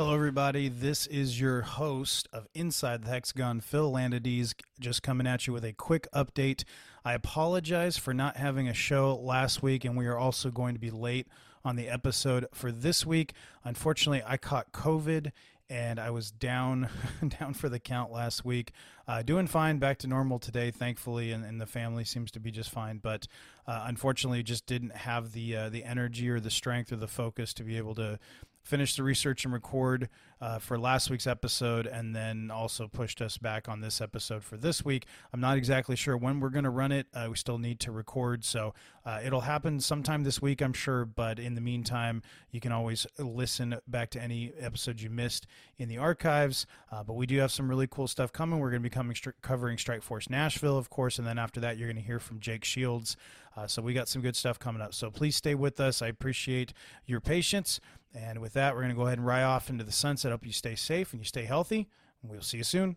Hello, everybody. This is your host of Inside the Hexagon, Phil Landades, just coming at you with a quick update. I apologize for not having a show last week, and we are also going to be late on the episode for this week. Unfortunately, I caught COVID and I was down down for the count last week. Uh, doing fine, back to normal today, thankfully, and, and the family seems to be just fine. But uh, unfortunately, just didn't have the uh, the energy or the strength or the focus to be able to finish the research and record uh, for last week's episode, and then also pushed us back on this episode for this week. I'm not exactly sure when we're going to run it. Uh, we still need to record, so uh, it'll happen sometime this week, I'm sure. But in the meantime, you can always listen back to any episodes you missed in the archives. Uh, but we do have some really cool stuff coming. We're going to be coming covering Strikeforce Nashville, of course, and then after that, you're going to hear from Jake Shields. Uh, so we got some good stuff coming up. So please stay with us. I appreciate your patience. And with that, we're going to go ahead and ride off into the sunset. Hope you stay safe and you stay healthy. And we'll see you soon.